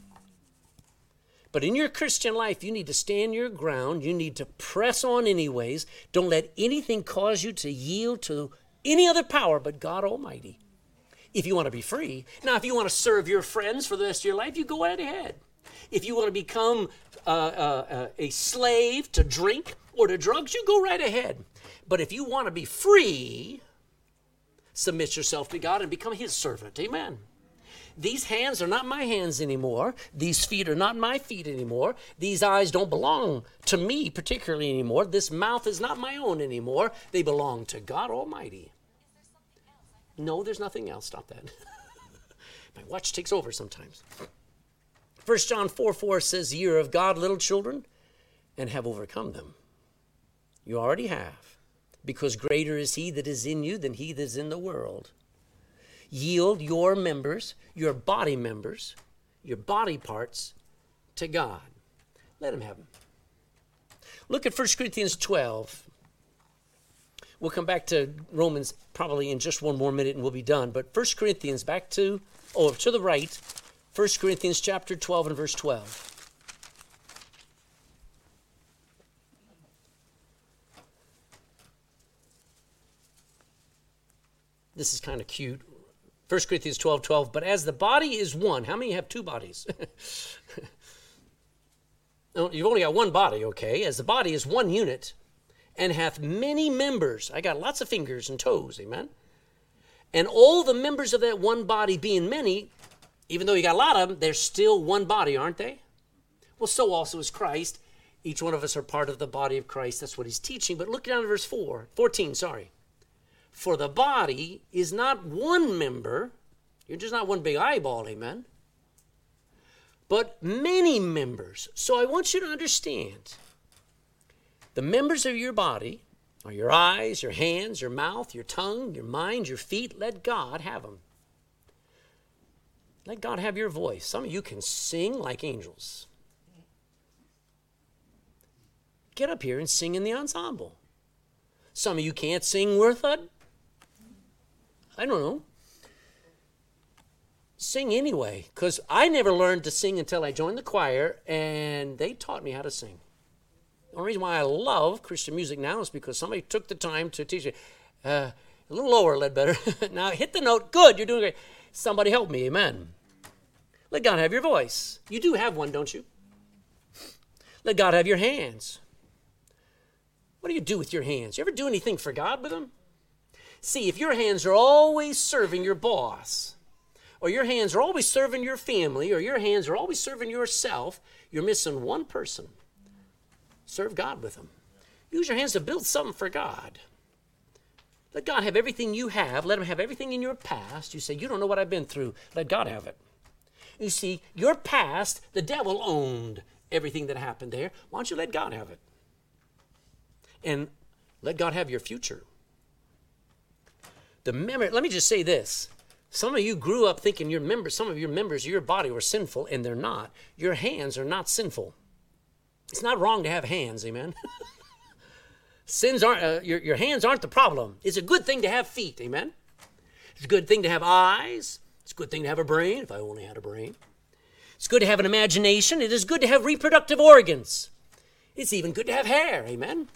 But in your Christian life, you need to stand your ground. You need to press on, anyways. Don't let anything cause you to yield to any other power but God Almighty. If you want to be free. Now, if you want to serve your friends for the rest of your life, you go right ahead. If you want to become uh, uh, a slave to drink or to drugs, you go right ahead. But if you want to be free, submit yourself to God and become His servant. Amen. These hands are not my hands anymore. These feet are not my feet anymore. These eyes don't belong to me particularly anymore. This mouth is not my own anymore. They belong to God Almighty. No, there's nothing else. Stop that. my watch takes over sometimes. 1 John 4 4 says, Ye are of God, little children, and have overcome them. You already have because greater is he that is in you than he that is in the world. Yield your members, your body members, your body parts to God. Let him have them. Look at 1 Corinthians 12. We'll come back to Romans probably in just one more minute and we'll be done. But 1 Corinthians, back to, oh, to the right, 1 Corinthians chapter 12 and verse 12. This is kind of cute. 1 Corinthians 12 12. But as the body is one, how many have two bodies? Oh, you've only got one body, okay? As the body is one unit and hath many members. I got lots of fingers and toes, amen? And all the members of that one body being many, even though you got a lot of them, they're still one body, aren't they? Well, so also is Christ. Each one of us are part of the body of Christ. That's what he's teaching. But look down at verse 4, 14, sorry. For the body is not one member, you're just not one big eyeball, amen, but many members. So I want you to understand the members of your body are your eyes, your hands, your mouth, your tongue, your mind, your feet. Let God have them. Let God have your voice. Some of you can sing like angels. Get up here and sing in the ensemble. Some of you can't sing worth a I don't know. Sing anyway, because I never learned to sing until I joined the choir, and they taught me how to sing. The only reason why I love Christian music now is because somebody took the time to teach me. Uh, a little lower, Ledbetter. now hit the note. Good, you're doing great. Somebody help me. Amen. Let God have your voice. You do have one, don't you? Let God have your hands. What do you do with your hands? You ever do anything for God with them? See, if your hands are always serving your boss, or your hands are always serving your family, or your hands are always serving yourself, you're missing one person. Serve God with them. Use your hands to build something for God. Let God have everything you have. Let Him have everything in your past. You say, You don't know what I've been through. Let God have it. You see, your past, the devil owned everything that happened there. Why don't you let God have it? And let God have your future. The memory, let me just say this. Some of you grew up thinking your members, some of your members of your body were sinful, and they're not. Your hands are not sinful. It's not wrong to have hands, amen. Sins aren't, uh, your, your hands aren't the problem. It's a good thing to have feet, amen. It's a good thing to have eyes. It's a good thing to have a brain, if I only had a brain. It's good to have an imagination. It is good to have reproductive organs. It's even good to have hair, amen.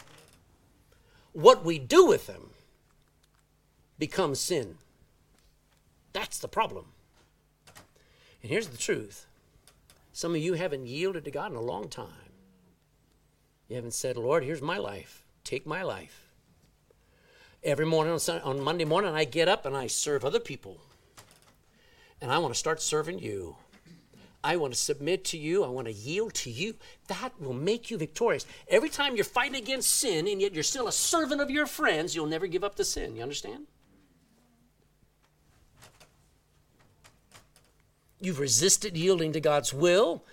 What we do with them becomes sin. That's the problem. And here's the truth some of you haven't yielded to God in a long time. You haven't said, Lord, here's my life. Take my life. Every morning on, Sunday, on Monday morning, I get up and I serve other people. And I want to start serving you. I want to submit to you. I want to yield to you. That will make you victorious. Every time you're fighting against sin and yet you're still a servant of your friends, you'll never give up the sin. You understand? You've resisted yielding to God's will.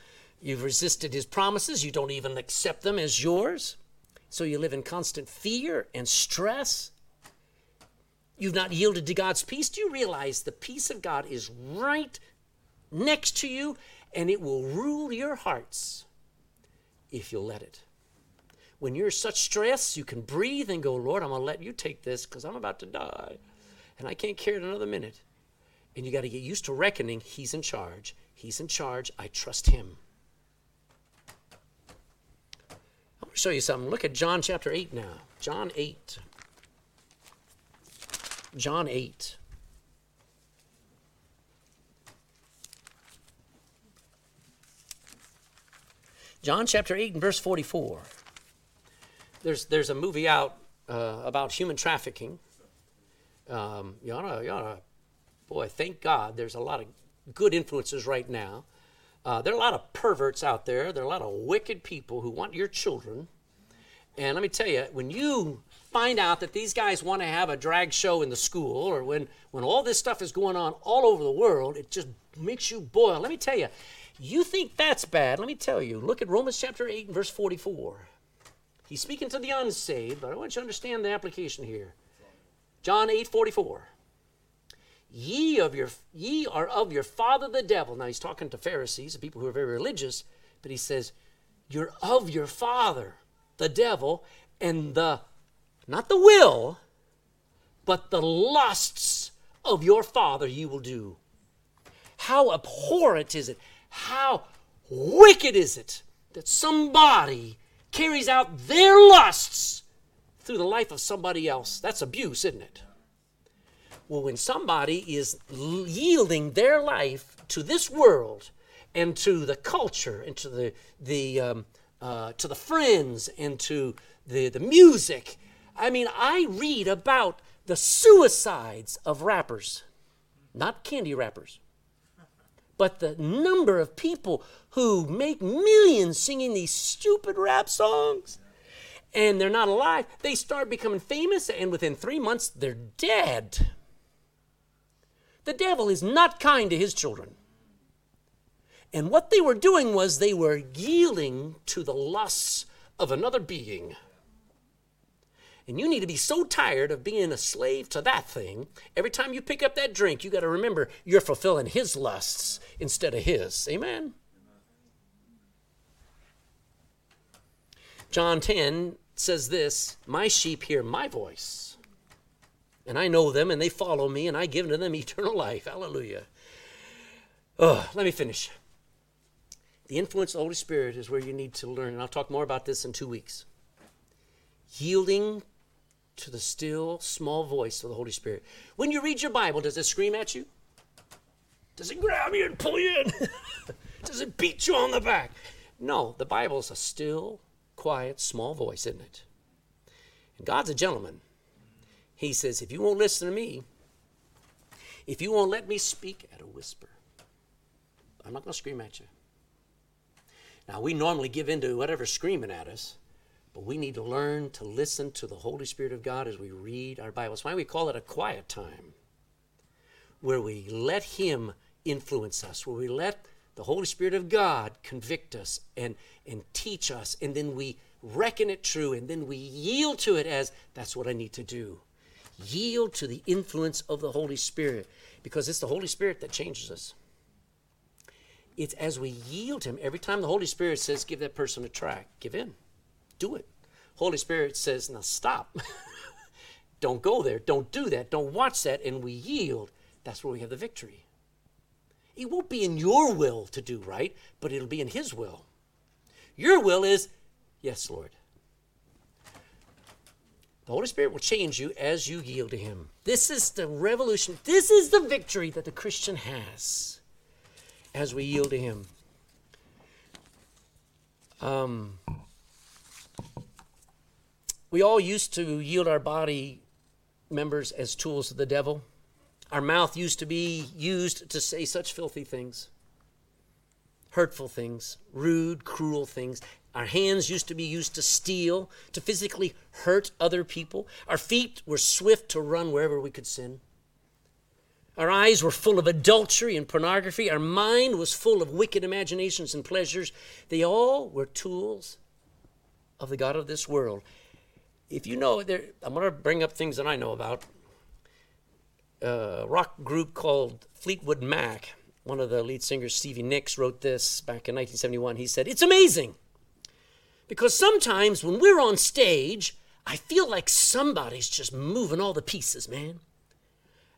You've resisted his promises. You don't even accept them as yours. So you live in constant fear and stress. You've not yielded to God's peace. Do you realize the peace of God is right next to you and it will rule your hearts if you'll let it? When you're such stress, you can breathe and go, Lord, I'm going to let you take this because I'm about to die and I can't carry it another minute. And you got to get used to reckoning He's in charge. He's in charge. I trust Him. I want to show you something. Look at John chapter 8 now. John 8. John 8. John chapter 8 and verse 44. There's, there's a movie out uh, about human trafficking. Um, you ought to, you ought to boy, thank God there's a lot of good influences right now. Uh, there are a lot of perverts out there. There are a lot of wicked people who want your children. And let me tell you, when you find out that these guys want to have a drag show in the school, or when, when all this stuff is going on all over the world, it just makes you boil. Let me tell you, you think that's bad. Let me tell you, look at Romans chapter 8 and verse 44. He's speaking to the unsaved, but I want you to understand the application here. John 8 44 ye of your ye are of your father the devil. Now he's talking to pharisees and people who are very religious but he says you're of your father the devil and the not the will but the lusts of your father you will do. How abhorrent is it? How wicked is it that somebody carries out their lusts through the life of somebody else? That's abuse isn't it well, when somebody is yielding their life to this world and to the culture and to the, the, um, uh, to the friends and to the, the music, I mean, I read about the suicides of rappers, not candy rappers, but the number of people who make millions singing these stupid rap songs and they're not alive. They start becoming famous, and within three months, they're dead. The devil is not kind to his children. And what they were doing was they were yielding to the lusts of another being. And you need to be so tired of being a slave to that thing. Every time you pick up that drink, you got to remember you're fulfilling his lusts instead of his. Amen. John 10 says this My sheep hear my voice and I know them, and they follow me, and I give to them eternal life. Hallelujah. Oh, let me finish. The influence of the Holy Spirit is where you need to learn, and I'll talk more about this in two weeks. Yielding to the still small voice of the Holy Spirit. When you read your Bible, does it scream at you? Does it grab you and pull you in? does it beat you on the back? No, the Bible is a still, quiet, small voice, isn't it? And God's a gentleman. He says, If you won't listen to me, if you won't let me speak at a whisper, I'm not going to scream at you. Now, we normally give in to whatever's screaming at us, but we need to learn to listen to the Holy Spirit of God as we read our Bible. That's why we call it a quiet time, where we let Him influence us, where we let the Holy Spirit of God convict us and, and teach us, and then we reckon it true, and then we yield to it as that's what I need to do. Yield to the influence of the Holy Spirit because it's the Holy Spirit that changes us. It's as we yield Him. Every time the Holy Spirit says, give that person a try, give in. Do it. Holy Spirit says, now stop. don't go there. Don't do that. Don't watch that. And we yield. That's where we have the victory. It won't be in your will to do right, but it'll be in His will. Your will is, yes, Lord. The Holy Spirit will change you as you yield to Him. This is the revolution. This is the victory that the Christian has as we yield to Him. Um, we all used to yield our body members as tools of the devil. Our mouth used to be used to say such filthy things, hurtful things, rude, cruel things. Our hands used to be used to steal, to physically hurt other people. Our feet were swift to run wherever we could sin. Our eyes were full of adultery and pornography. Our mind was full of wicked imaginations and pleasures. They all were tools of the God of this world. If you know, there, I'm going to bring up things that I know about a rock group called Fleetwood Mac. One of the lead singers, Stevie Nicks, wrote this back in 1971. He said, It's amazing because sometimes when we're on stage, I feel like somebody's just moving all the pieces, man.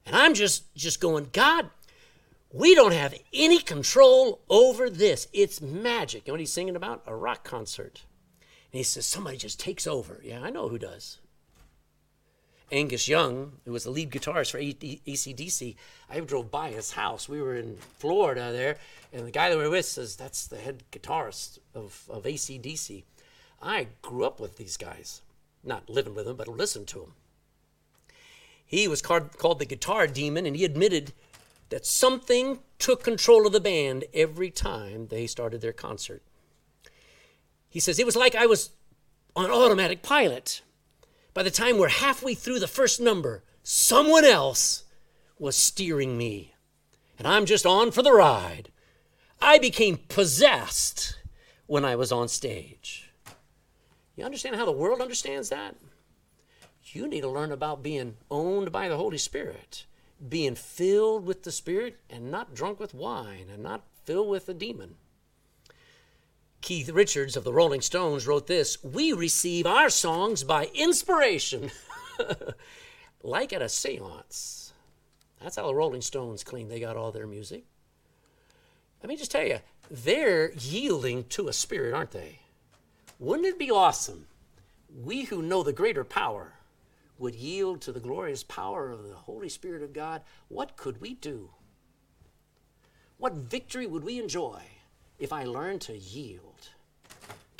And I'm just just going, God, we don't have any control over this. It's magic. You know what he's singing about? A rock concert. And he says, somebody just takes over. Yeah, I know who does. Angus Young, who was the lead guitarist for ACDC, I drove by his house. We were in Florida there, and the guy that we were with says, That's the head guitarist of, of ACDC. I grew up with these guys, not living with them, but listened to them. He was called, called the guitar demon, and he admitted that something took control of the band every time they started their concert. He says, It was like I was on automatic pilot. By the time we're halfway through the first number, someone else was steering me, and I'm just on for the ride. I became possessed when I was on stage. You understand how the world understands that? You need to learn about being owned by the Holy Spirit, being filled with the Spirit, and not drunk with wine, and not filled with a demon. Keith Richards of the Rolling Stones wrote this We receive our songs by inspiration, like at a seance. That's how the Rolling Stones claim they got all their music. Let me just tell you, they're yielding to a spirit, aren't they? Wouldn't it be awesome? We who know the greater power would yield to the glorious power of the Holy Spirit of God. What could we do? What victory would we enjoy if I learned to yield?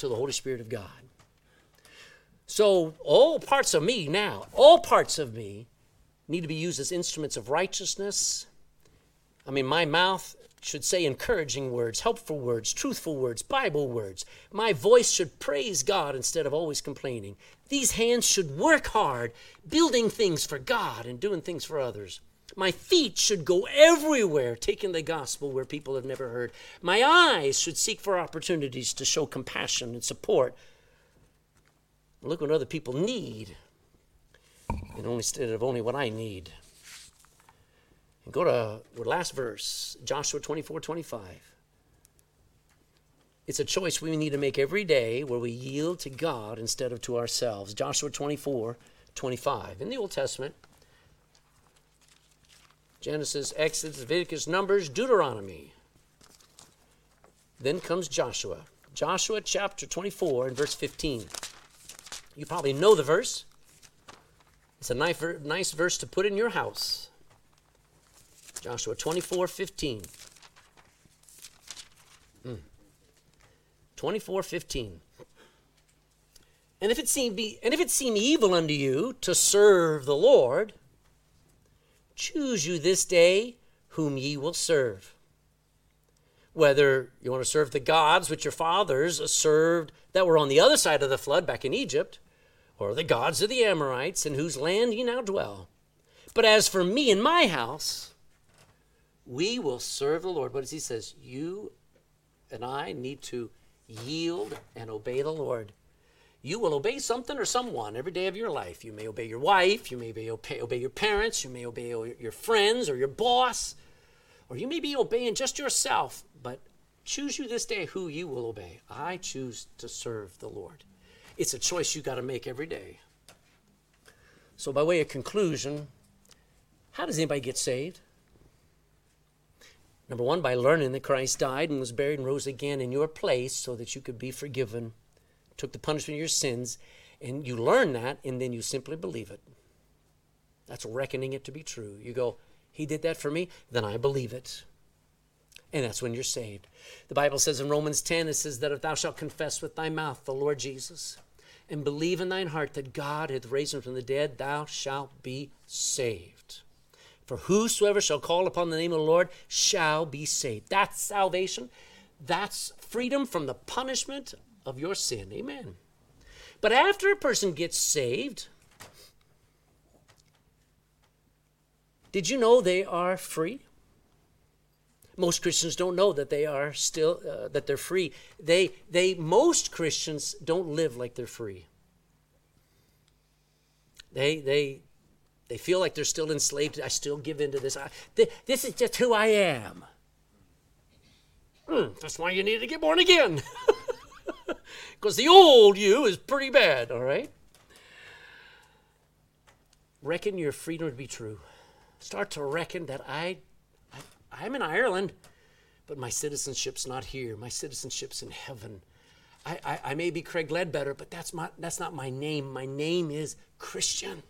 to the Holy Spirit of God. So, all parts of me now, all parts of me need to be used as instruments of righteousness. I mean, my mouth should say encouraging words, helpful words, truthful words, Bible words. My voice should praise God instead of always complaining. These hands should work hard, building things for God and doing things for others. My feet should go everywhere, taking the gospel where people have never heard. My eyes should seek for opportunities to show compassion and support. Look what other people need, and only instead of only what I need. Go to last verse, Joshua 24 25. It's a choice we need to make every day where we yield to God instead of to ourselves. Joshua 24 25. In the Old Testament, Genesis, Exodus, Leviticus, Numbers, Deuteronomy. Then comes Joshua. Joshua chapter 24 and verse 15. You probably know the verse. It's a nice verse to put in your house. Joshua 24 15. Mm. 24 15. And if it seem be and if it seem evil unto you to serve the Lord, Choose you this day whom ye will serve. Whether you want to serve the gods which your fathers served that were on the other side of the flood back in Egypt, or the gods of the Amorites in whose land ye now dwell. But as for me and my house, we will serve the Lord. But as he says, you and I need to yield and obey the Lord you will obey something or someone every day of your life. You may obey your wife, you may obey, obey your parents, you may obey your friends or your boss, or you may be obeying just yourself. But Choose you this day who you will obey. I choose to serve the Lord. It's a choice you got to make every day. So, by way of conclusion, how does anybody get saved? Number one, by learning that Christ died and was buried and rose again in your place so that you could be forgiven, took the punishment of your sins, and you learn that, and then you simply believe it. That's reckoning it to be true. You go, He did that for me, then I believe it. And that's when you're saved. The Bible says in Romans 10, it says that if thou shalt confess with thy mouth the Lord Jesus and believe in thine heart that God hath raised him from the dead, thou shalt be saved. For whosoever shall call upon the name of the Lord shall be saved. That's salvation. That's freedom from the punishment of your sin. Amen. But after a person gets saved, did you know they are free? most Christians don't know that they are still uh, that they're free. They they most Christians don't live like they're free. They they they feel like they're still enslaved. I still give into this. I, th- this is just who I am. Mm, that's why you need to get born again. Because the old you is pretty bad, all right? Reckon your freedom to be true. Start to reckon that I I'm in Ireland, but my citizenship's not here. My citizenship's in heaven. I, I, I, may be Craig Ledbetter, but that's, my, that's not my name. My name is Christian.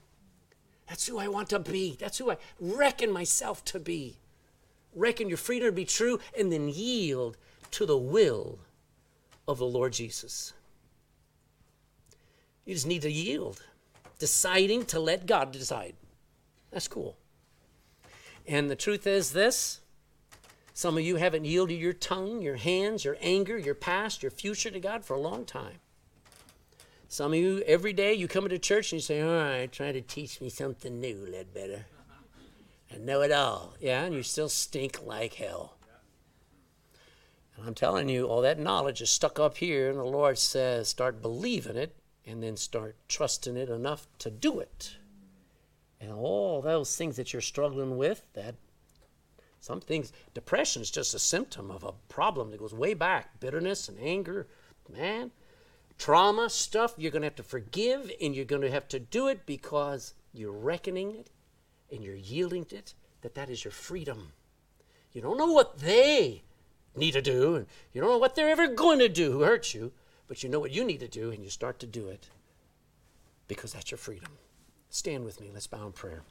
That's who I want to be. That's who I reckon myself to be. Reckon your freedom to be true and then yield to the will of the Lord Jesus. You just need to yield, deciding to let God decide. That's cool. And the truth is this some of you haven't yielded your tongue, your hands, your anger, your past, your future to God for a long time. Some of you, every day you come into church and you say, All right, try to teach me something new, Ledbetter. I know it all. Yeah, and you still stink like hell. And I'm telling you, all that knowledge is stuck up here, and the Lord says, Start believing it and then start trusting it enough to do it. And all those things that you're struggling with, that some things, depression is just a symptom of a problem that goes way back bitterness and anger. Man, trauma stuff, you're going to have to forgive and you're going to have to do it because you're reckoning it and you're yielding to it that that is your freedom. You don't know what they need to do, and you don't know what they're ever going to do who hurts you, but you know what you need to do, and you start to do it because that's your freedom. Stand with me. Let's bow in prayer.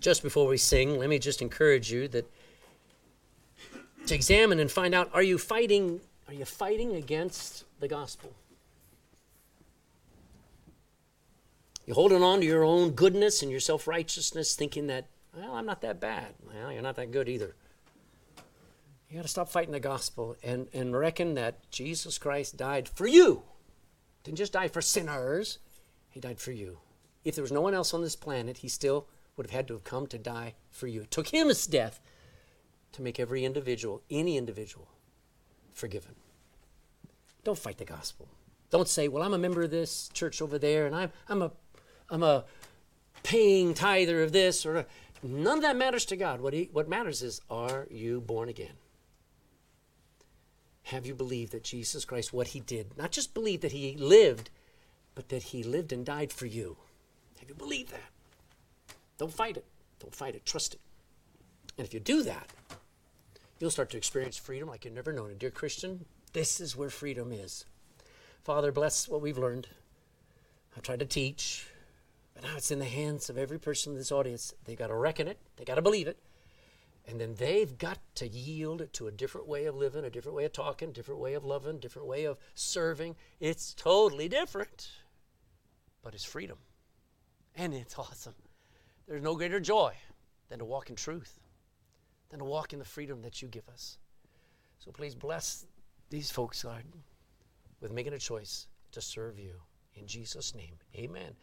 just before we sing, let me just encourage you that to examine and find out are you fighting are you fighting against the gospel? You're holding on to your own goodness and your self-righteousness thinking that, well, I'm not that bad. Well, you're not that good either. You got to stop fighting the gospel and, and reckon that Jesus Christ died for you. Didn't just die for sinners, he died for you. If there was no one else on this planet, he still would have had to have come to die for you. It took him his death to make every individual, any individual, forgiven. Don't fight the gospel. Don't say, well, I'm a member of this church over there, and I'm, I'm, a, I'm a paying tither of this. or None of that matters to God. What, he, what matters is, are you born again? Have you believed that Jesus Christ, what he did, not just believe that he lived, but that he lived and died for you? Have you believed that? Don't fight it. Don't fight it. Trust it. And if you do that, you'll start to experience freedom like you've never known it. Dear Christian, this is where freedom is. Father, bless what we've learned. I've tried to teach, but now it's in the hands of every person in this audience. They've got to reckon it, they've got to believe it, and then they've got to yield to a different way of living, a different way of talking, different way of loving, different way of serving. It's totally different, but it's freedom, and it's awesome. There's no greater joy than to walk in truth, than to walk in the freedom that you give us. So please bless these folks, God, with making a choice to serve you. In Jesus' name, amen.